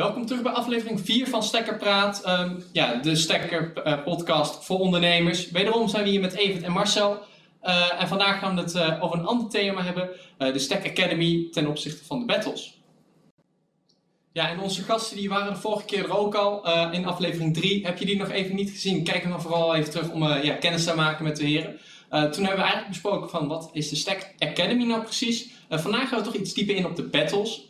Welkom terug bij aflevering 4 van Stekker Praat. Ehm, ja, de Stekker eh, podcast voor ondernemers. Wederom zijn we hier met Evert en Marcel. Eh, en vandaag gaan we het eh, over een ander thema hebben. de Stack Academy ten opzichte van de battles. Ja, en onze gasten die waren de vorige keer er ook al in aflevering 3. Heb je die nog even niet gezien? Kijk dan vooral even terug om ja, kennis te maken met de heren. toen hebben we eigenlijk besproken van wat is de Stack Academy nou precies. vandaag gaan we toch iets dieper in op de battles.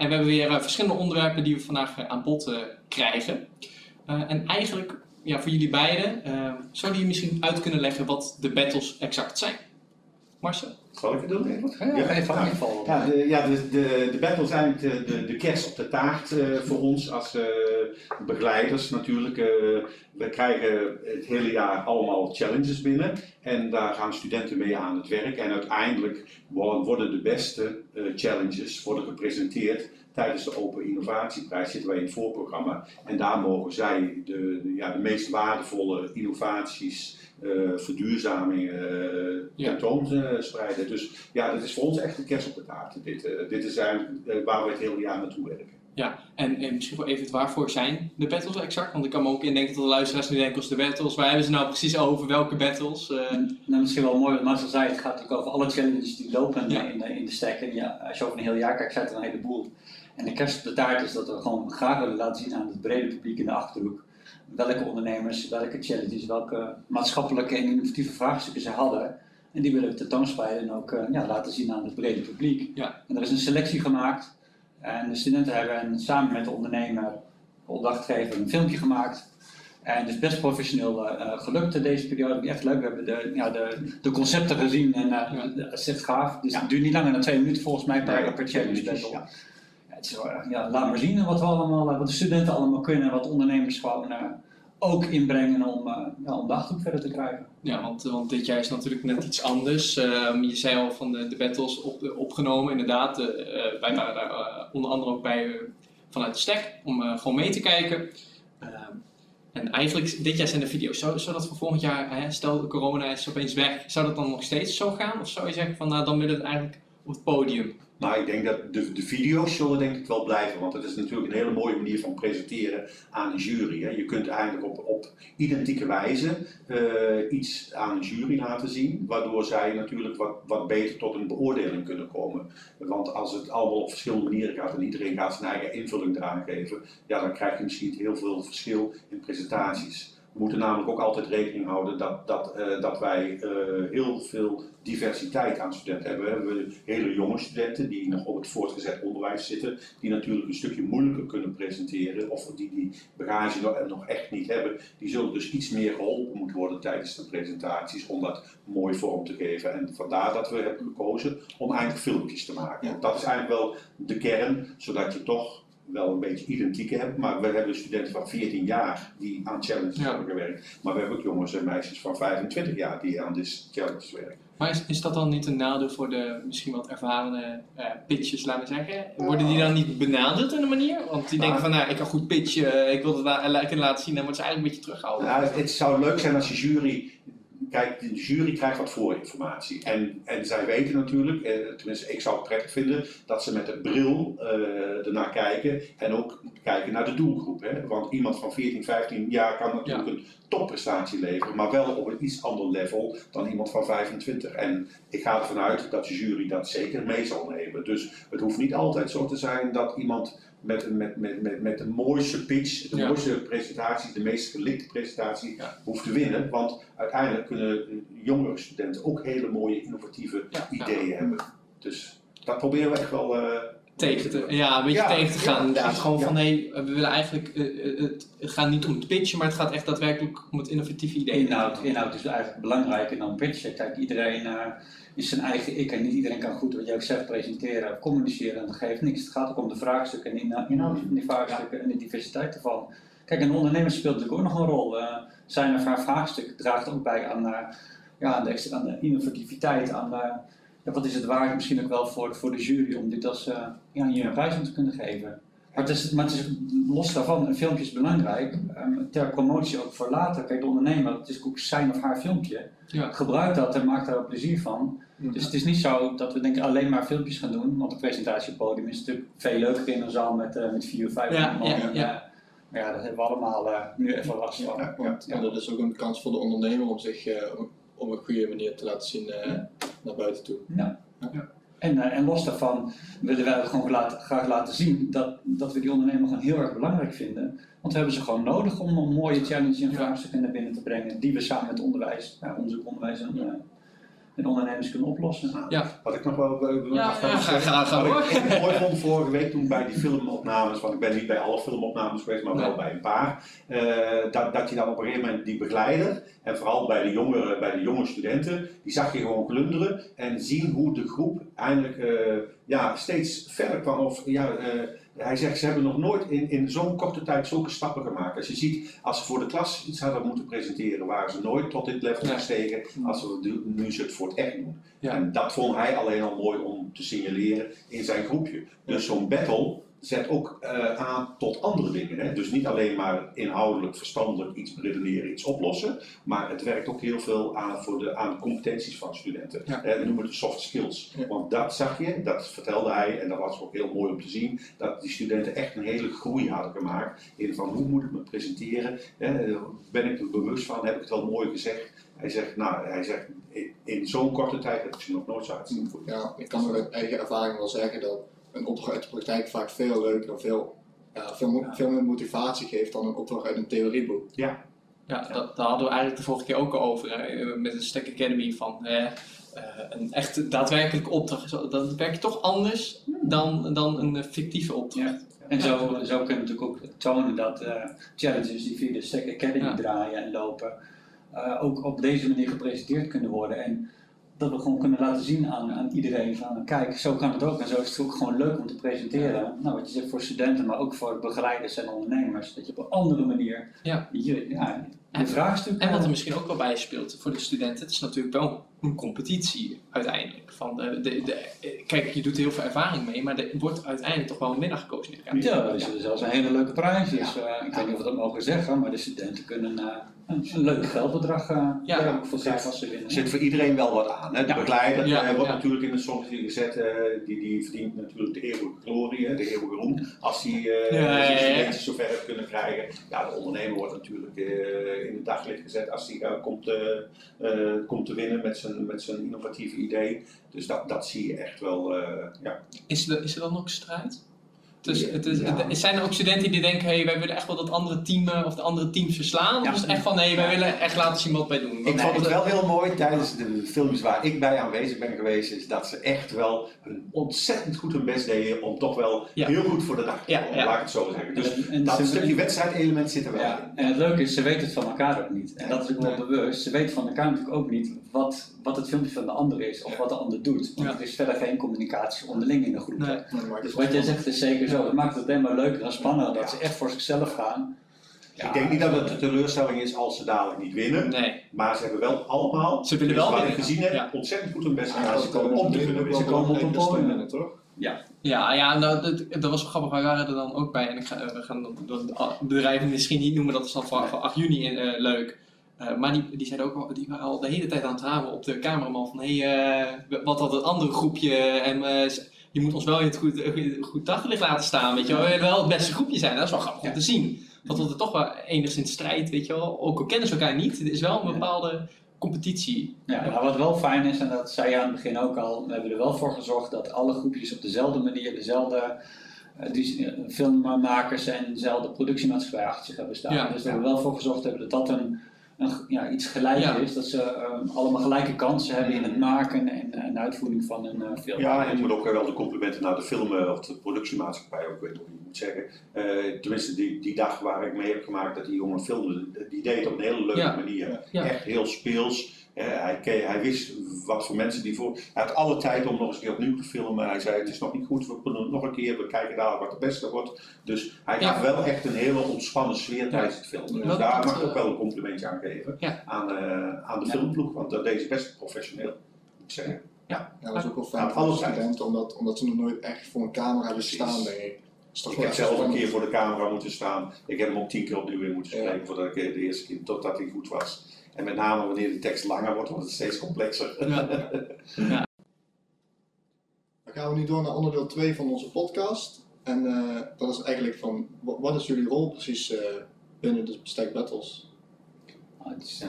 En we hebben weer eh, verschillende onderwerpen die we vandaag eh, aan bod eh, krijgen. en eigenlijk, ja, voor jullie beiden, zouden jullie misschien uit kunnen leggen wat de battles exact zijn? Marcel? Zal ik het doen even? Ja, ja, even ja. Geval. Ja, de, ja de, de, de battle is eigenlijk de, de, de kerst op de taart uh, voor ons als uh, begeleiders natuurlijk. Uh, we krijgen het hele jaar allemaal challenges binnen en daar gaan studenten mee aan het werk. En uiteindelijk worden de beste challenges worden gepresenteerd tijdens de Open Innovatieprijs zitten wij in het voorprogramma. En daar mogen zij de, de ja, de meest waardevolle innovaties uh, verduurzaming uh, tentoonspreiden. Dus ja, dat is voor ons echt een kerst op de taart. Dit, uh, dit is eigenlijk waar we het hele jaar naartoe werken. Ja, en, en misschien wel even waarvoor zijn de battles exact? Want ik kan me ook indenken dat de luisteraars nu denken als de battles. Waar hebben ze nou precies over? Welke battles? Nou, misschien wel mooi wat Marcel zei. Het gaat natuurlijk over alle challenges die lopen in, de, in de stack. En ja, als je over een heel jaar kijkt, zijn er een heleboel. En de kerst op de taart is dat we gewoon graag willen laten zien aan het brede publiek in de Achterhoek welke ondernemers, welke challenges, welke maatschappelijke en innovatieve vraagstukken ze hadden. En die willen we tentoonspreiden en ook uh, ja, laten zien aan het brede publiek. Ja. En er is een selectie gemaakt en de studenten hebben samen met de ondernemer, de opdrachtgever, een filmpje gemaakt. En het is best professioneel uh, gelukt deze periode. Echt leuk. We hebben de, ja, de, de concepten gezien en uh, dat is echt gaaf. Dus het duurt niet langer dan twee minuten volgens mij per, per challenge ja, laat maar zien wat, we allemaal, wat de studenten allemaal kunnen, wat ondernemers gewoon ook inbrengen om, uh, om de verder te krijgen. Ja, want, want dit jaar is natuurlijk net iets anders. Uh, je zei al van de, battles op, opgenomen, inderdaad. wij waren daar onder andere ook bij vanuit de stek om gewoon mee te kijken. Ehm, en eigenlijk, dit jaar zijn de video's. Zou, zou dat voor volgend jaar, hè, stel de corona is opeens weg, zou dat dan nog steeds zo gaan? Of zou je zeggen van nou dan willen we het eigenlijk op het podium? Maar ik denk dat de, de video's zullen denk ik wel blijven, want het is natuurlijk een hele mooie manier van presenteren aan een jury. Hè. Je kunt eigenlijk op, op identieke wijze uh, iets aan een jury laten zien, waardoor zij natuurlijk wat, wat beter tot een beoordeling kunnen komen. Want als het allemaal op verschillende manieren gaat en iedereen gaat zijn eigen invulling eraan geven, ja, dan krijg je misschien heel veel verschil in presentaties. We moeten namelijk ook altijd rekening houden dat, dat, uh, dat wij uh, heel veel diversiteit aan studenten hebben. We hebben hele jonge studenten die nog op het voortgezet onderwijs zitten, die natuurlijk een stukje moeilijker kunnen presenteren of die die bagage nog, nog echt niet hebben. Die zullen dus iets meer geholpen moeten worden tijdens de presentaties om dat mooi vorm te geven. En vandaar dat we hebben gekozen om eigenlijk filmpjes te maken. Dat is eigenlijk wel de kern, zodat je toch wel een beetje identieke hebben. Maar we hebben studenten van 14 jaar die aan challenges hebben gewerkt. Maar we hebben ook jongens en meisjes van 25 jaar die aan deze challenges werken. Maar is, is dat dan niet een nadeel voor de misschien wat ervarene uh, pitches, laten we zeggen? Worden die dan niet benaderd in een manier? Want die denken van, nou, ik kan goed pitchen, ik wil het la laten zien, dan wordt ze eigenlijk een beetje terughouden. Ja, het zou leuk zijn als je jury kijk, de jury krijgt wat voorinformatie. En, en zij weten natuurlijk, eh, tenminste ik zou het prettig vinden, dat ze met de bril uh, ernaar kijken en ook kijken naar de doelgroep. Hè? Want iemand van 14, 15 jaar kan natuurlijk een topprestatie leveren, maar wel op een iets ander level dan iemand van 25. En ik ga ervan uit dat de jury dat zeker mee zal nemen. Dus het hoeft niet altijd zo te zijn dat iemand met, met, met, met, met de mooiste pitch, de mooiste presentatie, de meest gelikte presentatie hoeft te winnen. Want uiteindelijk kunnen jongere studenten ook hele mooie innovatieve ideeën hebben. Dus dat proberen we echt wel. Uh, tegen te, ja, een beetje tegen te gaan inderdaad. Gewoon van nee, we willen eigenlijk, uh, het, gaat niet om het pitchen, maar het gaat echt daadwerkelijk om het innovatieve idee. Inhoud, inhoud is eigenlijk belangrijker dan pitchen. Kijk, iedereen is zijn eigen ik en niet iedereen kan goed wat jij ook zegt presenteren of communiceren en dat geeft niks. Het gaat ook om de vraagstukken en de inhoud van die vraagstukken en de diversiteit ervan. Kijk, een ondernemer speelt natuurlijk ook nog een rol. Uh, zijn of haar vraagstuk draagt ook bij aan, uh, ja, aan, de, aan de innovativiteit, aan uh, ja, wat is het waard misschien ook wel voor, voor de jury om dit als uh, ja, hier een prijs om te kunnen geven. Maar het, is, maar het is los daarvan, een filmpje is belangrijk. ehm, ter promotie ook voor later. Kijk, de ondernemer, het is ook zijn of haar filmpje. Ja. Gebruik dat en maak daar ook plezier van. Dus het is niet zo dat we denken alleen maar filmpjes gaan doen. Want een presentatiepodium is natuurlijk veel leuker in een zaal met, eh, met vier of vijf Ja, man. ja, En, ja. eh, maar ja, dat hebben we allemaal eh, nu even last van. Ja, Want, Ja. En dat is ook een kans voor de ondernemer om zich eh, op- op een goede manier te laten zien eh, naar buiten toe. En, eh, en los daarvan willen wij ook gewoon laten, graag laten zien dat, dat we die ondernemer gewoon heel erg belangrijk vinden. Want we hebben ze gewoon nodig om een mooie challenge en Ja. vraagstukken naar binnen te brengen, die we samen met onderwijs, ja, onderzoek, onderwijs en, eh, en ondernemers kunnen oplossen. Wat ik nog wel wil wil Ja, ja, is ga- ga- ga wat ik mooi vond vorige week toen bij die filmopnames, want ik ben niet bij alle filmopnames geweest, maar wel bij een paar, eh, dat, dat je dan op een gegeven moment die begeleider, en vooral bij de jongere, bij de jonge studenten, die zag je gewoon glunderen en zien hoe de groep eindelijk eh, ja, steeds verder kwam. Of, ja, eh, hij zegt, ze hebben nog nooit in, in zo'n korte tijd zulke stappen gemaakt. Als je ziet, als ze voor de klas iets hadden moeten presenteren, waren ze nooit tot dit level Ja. gestegen als ze nu- nu ze het voor het echt doen. Ja. En dat vond hij alleen al mooi om te signaleren in zijn groepje. Dus zo'n battle zet ook eh, aan tot andere dingen. Hè? Dus niet alleen maar inhoudelijk, verstandelijk iets redeneren, iets oplossen. Maar het werkt ook heel veel aan, voor de, aan de competenties van studenten. Ja. Eh, we noemen het de soft skills. Ja. Want dat zag je, dat vertelde hij, en dat was ook heel mooi om te zien, dat die studenten echt een hele groei hadden gemaakt. In van hoe moet ik me presenteren? Hè? Ben ik er bewust van? Heb ik het wel mooi gezegd? Hij zegt, nou, hij zegt, in, in zo'n korte tijd heb ik ze nog nooit zo uitzien. Ja, ik kan uit eigen ervaring wel zeggen dat een opdracht uit de praktijk vaak veel leuker en veel, ja, veel, mo- veel meer motivatie geeft dan een opdracht uit een theorieboek. Ja, dat, daar hadden we eigenlijk de vorige keer ook al over hè, met de Stack Academy van eh, eh, een echte daadwerkelijke opdracht. Dat werkt toch anders dan, dan een fictieve opdracht. En zo, zo kunnen we natuurlijk ook tonen dat eh, challenges die via de Stack Academy Ja. draaien en lopen, eh, ook op deze manier gepresenteerd kunnen worden. En dat we gewoon kunnen laten zien aan, aan iedereen van kijk, zo kan het ook. En zo is het ook gewoon leuk om te presenteren. Nou, wat je zegt voor studenten, maar ook voor begeleiders en ondernemers. Dat je op een andere manier Ja. je, ja, een vraagstuk En wat er misschien ook wel bij speelt voor de studenten, het is natuurlijk wel een competitie uiteindelijk. Van de, de, de, kijk, je doet er heel veel ervaring mee, maar er wordt uiteindelijk toch wel een winnaar gekozen. in elkaar. Ja, er is zelfs een hele leuke prijs. Dus eh, ik weet niet of we dat mogen zeggen, maar de studenten kunnen eh, een, een leuk geldbedrag eh Ja. ook voor krijgen als ze winnen. Er zit voor iedereen wel wat aan. Hè? De Ja. begeleider Ja, eh, wordt ja. natuurlijk in het zonnetje gezet. eh, die, die verdient natuurlijk de eeuwige glorie, de eeuwige roem. Als eh Ja, ja. studenten zover heeft kunnen krijgen. Ja, de ondernemer wordt natuurlijk eh, in het daglicht gezet als hij eh, komt, komt te winnen met zijn, met zijn innovatieve idee. Dus dat, dat zie je echt wel. eh, ja. Is, er, is er dan ook strijd? Dus het is, Ja. het- zijn er ook studenten die denken, hey, wij willen echt wel dat andere team eh, of de andere teams verslaan? Ja. Of is het echt van, nee, wij willen echt laten zien wat wij doen? Ik vond het wel heel mooi tijdens de films waar ik bij aanwezig ben geweest, is dat ze echt wel hun ontzettend goed hun best deden om toch wel Ja. heel goed voor de dag te komen, ja. laat ik het zo zeggen. Dus En- en dat stukje wedstrijdelement zit er wel Ja, in. en het leuke is, ze weten het van elkaar ook niet. En dat is ook wel bewust. Ze weten van elkaar natuurlijk ook niet wat, wat het filmpje van de ander is of Ja. wat de ander doet. Want Ja. er is verder geen communicatie onderling in de groep. Nee. Dus wat jij zegt is zeker zo. Dat maakt het alleen maar leuker en spannender dat ze echt voor zichzelf gaan. ik denk niet dat het een teleurstelling is als ze dadelijk niet winnen, Nee. maar ze hebben wel allemaal, Ze willen dus wel wat ik gezien heb, Ja. ontzettend goed hun best Ja, gedaan ze komen om op te de kunnen winnen, winnen. komen op een podium. winnen, toch? Ja, ja nou, dat, dat was wel grappig. Wij waren er dan ook bij. En ik ga, we gaan de bedrijven misschien niet noemen, dat is dan van, van 8 juni eh, leuk. Eh, maar die, die zeiden ook al, die waren al de hele tijd aan het hameren op de cameraman van hé, hey, eh, wat had het andere groepje en eh, je moet ons wel in het goed, goed, goed daglicht laten staan, weet je wel. We willen wel het beste groepje zijn, dat is wel grappig om te zien. Want dat er toch wel enigszins strijd, weet je wel. Ook al kennen ze elkaar niet, er is wel een bepaalde competitie. Ja, nou, wat wel fijn is, en dat zei je aan het begin ook al, we hebben er wel voor gezorgd dat alle groepjes op dezelfde manier, dezelfde eh, eh, filmmakers en dezelfde productiemaatschappij achter zich hebben staan. Ja, dus dat ja. we wel voor gezorgd hebben dat dat een, een ja, iets gelijk Ja. is, dat ze eh, allemaal gelijke kansen hebben in het maken en, en uitvoering van een eh, film. Ja, en ik moet ook wel de complimenten naar de film eh, of de productiemaatschappij, ook weet hoe je moet zeggen. Eh, tenminste, die, die dag waar ik mee heb gemaakt dat die jongen filmde, die deed het op een hele leuke Ja. manier. Ja. Echt heel speels. Eh, hij, ke- hij wist wat voor mensen die voor. Hij had alle tijd om nog eens een keer opnieuw te filmen. Hij zei: Het is nog niet goed, we kunnen het nog een keer, we kijken dadelijk wat het beste wordt. Dus hij Ja. gaf wel echt een hele ontspannen sfeer tijdens het filmen. Dus daar mag ik eh, ook wel een complimentje aan geven. Ja. Aan, eh, aan de Ja. filmploeg, want dat deed ze best professioneel, moet ik zeggen. Ja, dat is ook wel Ja, fijn voor studenten, omdat, omdat ze nog nooit echt voor een camera hebben staan, denk ik. Is toch Ik heb zelf een keer voor de camera moeten staan. Ik heb hem ook tien keer opnieuw in moeten Ja. spreken voordat ik eh, de eerste keer, totdat hij goed was. En met name wanneer de tekst langer wordt, wordt het steeds complexer. Ja. Dan gaan we nu door naar onderdeel 2 van onze podcast. En eh, dat is eigenlijk van, wa- wat is jullie rol precies eh, binnen de Stack Battles? Ah, het is, eh,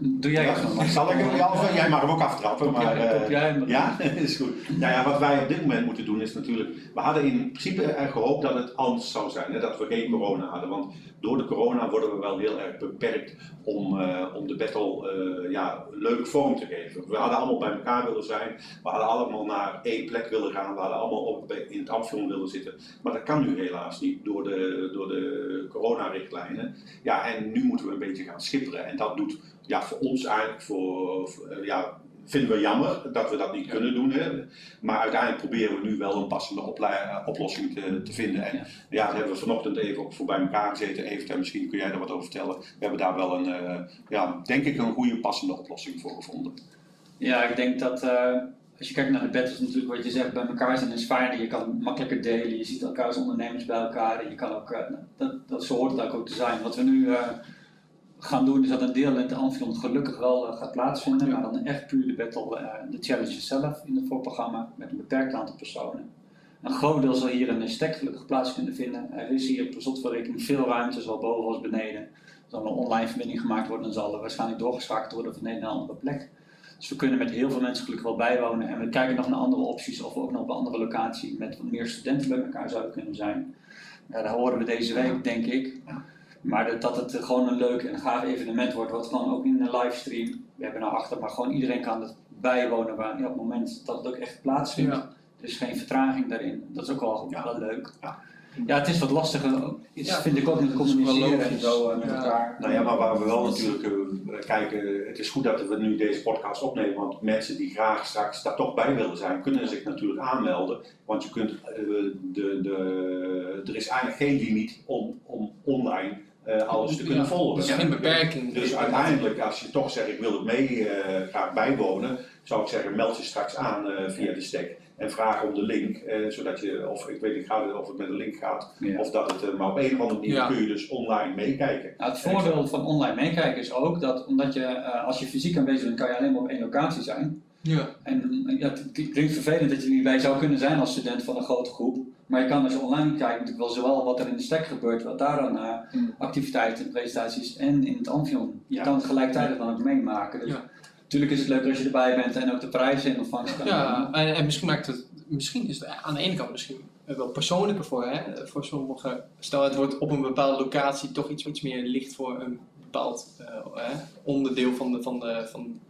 doe jij Ja, het zal ik hem? Ja, jij mag hem ook aftrappen. Maar, jij- eh, jij. Ja, is goed. Nou ja, wat wij op dit moment moeten doen is natuurlijk. We hadden in principe gehoopt dat het anders zou zijn, hè, dat we geen corona hadden. Want door de corona worden we wel heel erg beperkt om, eh, om de battle eh, ja, leuk vorm te geven. We hadden allemaal bij elkaar willen zijn, we hadden allemaal naar één plek willen gaan, we hadden allemaal op, in het Amsterdam willen zitten. Maar dat kan nu helaas niet door de, door de coronarichtlijnen. Ja, en nu moeten we een beetje gaan schipperen. En dat doet ja, voor ons eigenlijk, voor, voor, eh, ja, vinden we jammer dat we dat niet kunnen doen. Hè. Maar uiteindelijk proberen we nu wel een passende eh, oplossing te, te vinden. En Ja. daar hebben we vanochtend even ook voor bij elkaar gezeten. Even, en misschien kun jij daar wat over vertellen. We hebben daar wel een, eh, ja, denk ik, een goede passende oplossing voor gevonden. Ja, ik denk dat als je kijkt naar de battles, natuurlijk wat je zegt, bij elkaar zijn is fijner. Je kan makkelijker delen, je ziet elkaar als ondernemers bij elkaar. En je kan ook, dat, dat, zo hoort het ook te zijn. Wat we nu gaan doen, is dat een deel in het Amphion gelukkig wel eh, gaat plaatsvinden. Maar dan echt puur de battle, eh, de challenge zelf in het voorprogramma met een beperkt aantal personen. Een groot deel zal hier in de stek gelukkig plaats kunnen vinden. Er is hier per slotverrekening veel ruimte, zowel boven als beneden. Er zal een online verbinding gemaakt worden en zal er waarschijnlijk doorgeschakeld worden van een naar een andere plek. Dus we kunnen met heel veel mensen gelukkig wel bijwonen. En we kijken nog naar andere opties of we ook nog op een andere locatie met wat meer studenten bij elkaar zouden kunnen zijn. Ja, daar horen we deze week, denk ik. Maar dat, dat het gewoon een leuk en gaaf evenement wordt, wat gewoon ook in een livestream, we hebben nou achter, maar gewoon iedereen kan het bijwonen waar, ja, op het moment dat het ook echt plaatsvindt. Ja. Er is geen vertraging daarin. Dat is ook wel, Ja. wel leuk. Ja. Ja, het is wat lastiger, is, Ja. vind ik ook met wel communiceren en zo eh, met Ja. elkaar. Nou ja, maar waar we wel natuurlijk eh, kijken, het is goed dat we nu deze podcast opnemen, want mensen die graag straks daar toch bij willen zijn, kunnen zich natuurlijk aanmelden. Want je kunt, eh, de, de, er is eigenlijk geen limiet om, om online eh, alles te kunnen Ja, volgen. Is geen beperking. Dus uiteindelijk, als je toch zegt ik wil het mee eh, graag bijwonen, zou ik zeggen meld je straks aan eh, via de stack en vraag om de link, zodat je, of ik weet niet of het met een link gaat, Ja. of dat het, maar op een of andere manier Ja. kun je dus online meekijken. Nou, het voordeel van online meekijken is ook dat omdat je, als je fysiek aanwezig bent, kan je alleen maar op één locatie zijn. Ja. En eh, ja, het klinkt vervelend dat je er niet bij zou kunnen zijn als student van een grote groep. Maar je kan als je online kijkt natuurlijk wel zowel wat er in de stack gebeurt, wat daar aan eh, Hmm. activiteiten, presentaties en in het Amphion. Je Ja. kan het gelijktijdig dan ook meemaken. Dus Ja. natuurlijk is het leuk als je erbij bent en ook de prijzen in ontvangst kan Ja, en, en misschien maakt het, misschien is het aan de ene kant misschien wel persoonlijker voor, hè, voor sommigen. Stel het wordt op een bepaalde locatie toch iets, iets meer licht voor een bepaald eh, hè, onderdeel van de, van de, van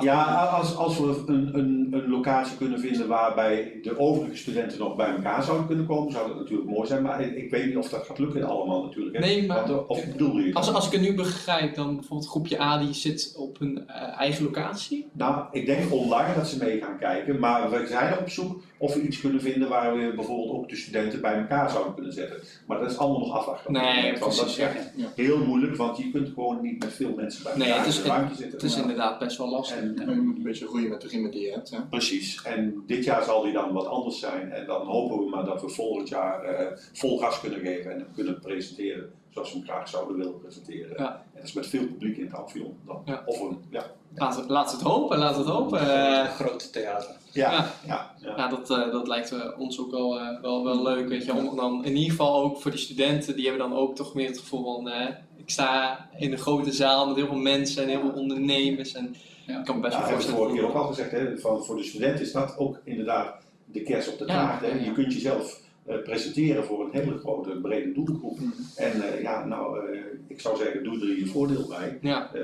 Ja, als, als we een, een, een locatie kunnen vinden waarbij de overige studenten nog bij elkaar zouden kunnen komen, zou dat natuurlijk mooi zijn. Maar ik, ik weet niet of dat gaat lukken allemaal natuurlijk. Hè? Nee, maar- Wat- of bedoel je? Als, als ik het nu begrijp, dan bijvoorbeeld groepje A die zit op een eh, eigen locatie. Nou, ik denk online dat ze mee gaan kijken, maar we zijn op zoek of we iets kunnen vinden waar we bijvoorbeeld ook de studenten bij elkaar zouden kunnen zetten. Maar dat is allemaal nog afwachten. Nee, want dat is echt Ja. heel moeilijk, want je kunt gewoon niet met veel mensen bij Nee, elkaar het is- in de ruimte zitten. Het is inderdaad best wel lastig. En, En je moet een beetje groeien met de riemen die je hebt. Hè? Precies. En dit jaar zal die dan wat anders zijn. En dan hopen we maar dat we volgend jaar eh, vol gas kunnen geven en hem kunnen presenteren zoals we hem graag zouden willen presenteren. Ja. En dat is met veel publiek in het Amphion dan. Ja. Of een, ja. Laat, laat het hopen, laat het hopen. Een Eh, grote theater. Ja, Ja. ja. ja. Ja, dat, eh, dat lijkt eh, ons ook wel, eh, wel, wel leuk. Weet je. Om dan in ieder geval ook voor de studenten, die hebben dan ook toch meer het gevoel van: eh, ik sta in een grote zaal met heel veel mensen en heel veel ondernemers. En Ja. ik kan me best Ja, wel heb ik voorstellen. vorige keer ook al gezegd, hè, van, voor de studenten is dat ook inderdaad de kers op de Ja, taart. hè. ja, ja. Je kunt jezelf eh, presenteren voor een hele grote, brede doelgroep. Mhm. En eh, ja, nou, eh, ik zou zeggen, doe er je voordeel bij. Ja, Eh,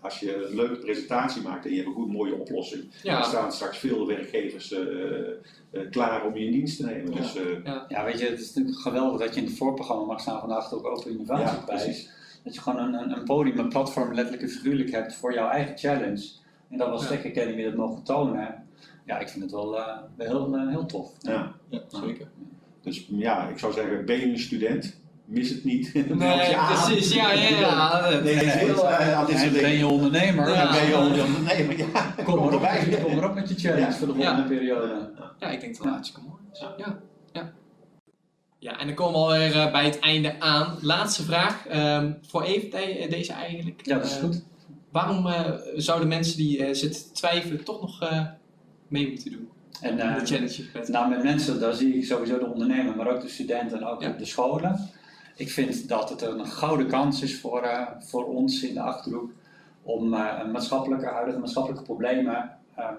als je een leuke presentatie maakt en je hebt een goed mooie oplossing, dan ja, staan straks veel werkgevers eh, eh, klaar om je in dienst te nemen. Ja. Dus, eh, Ja, weet je, het is natuurlijk geweldig dat je in het voorprogramma mag staan vandaag ook Innovatieprijs. precies. Dat je gewoon een, een, een podium, een platform letterlijk en figuurlijk hebt voor jouw eigen challenge. En dat was Ja. Tech Academy dat mogen tonen. Ja, ik vind het wel, eh, wel heel, eh, heel tof. Ja. Ja, zeker. Dus ja, ik zou zeggen, ben je een student, mis het niet. Nee, aan. precies. Ja, ja, ja. Nee, nee, heel, eh, ben je ondernemer? Ja. Ben je ondernemer, ja. Kom maar op, erbij. kom maar op met je challenge Ja. voor de volgende periode. Ja, ik denk dat het hartstikke mooi is. Ja. Ja, en dan komen we alweer eh, bij het einde aan. Laatste vraag. ehm, voor even de- deze eigenlijk. Ja, dat is Eh, goed. Waarom eh, zouden mensen die eh, zitten te twijfelen toch nog eh, mee moeten doen? En, eh, de challenge met. Nou, met mensen, daar zie ik sowieso de ondernemer, maar ook de studenten en ook Ja. de scholen. Ik vind dat het een gouden kans is voor, eh, voor ons in de achterhoek om eh, maatschappelijke, huidige maatschappelijke problemen, eh,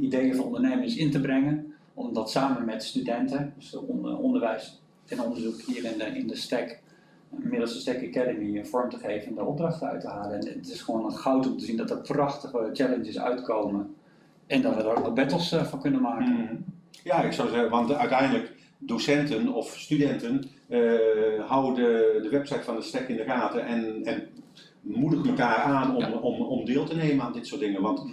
ideeën van ondernemers in te brengen. Om dat samen met studenten, dus de on- onderwijs en onderzoek hier in de, in de STEC, middels de STEC Academy, vorm te geven en de opdrachten uit te halen. En het is gewoon een goud om te zien dat er prachtige challenges uitkomen. En dat we er ook nog battles van kunnen maken. Mhm. Ja, ik zou zeggen, want uiteindelijk docenten of studenten eh, houden de, website van de STEC in de gaten en, en moedigen elkaar aan om, Ja. om, om deel te nemen aan dit soort dingen. Want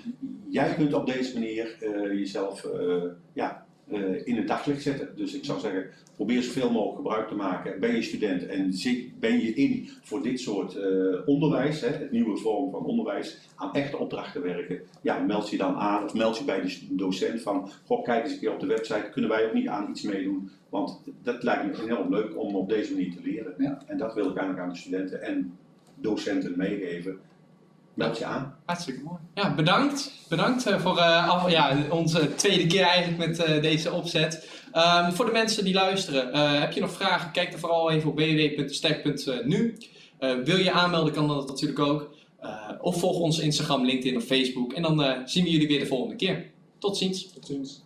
jij kunt op deze manier eh, jezelf eh, ja, eh, in het daglicht zetten. Dus ik zou zeggen, probeer zoveel mogelijk gebruik te maken. Ben je student en ben je in voor dit soort eh, onderwijs, hè, het nieuwe vorm van onderwijs, aan echte opdrachten werken, ja, meld je dan aan of meld je bij de docent van, goh, kijk eens een keer op de website, kunnen wij ook niet aan iets meedoen? Want dat lijkt me enorm leuk om op deze manier te leren. Ja. En dat wil ik eigenlijk aan de studenten en docenten meegeven. Meld je aan. Hartstikke mooi. Ja, bedankt. Bedankt eh, voor eh, af- ja, onze tweede keer eigenlijk met eh, deze opzet. Ehm, voor de mensen die luisteren, eh, heb je nog vragen? Kijk er vooral even op www.sterk.nu. Eh wil je aanmelden, kan dat natuurlijk ook. Eh, of volg ons Instagram, LinkedIn of Facebook. En dan eh, zien we jullie weer de volgende keer. Tot ziens. Tot ziens.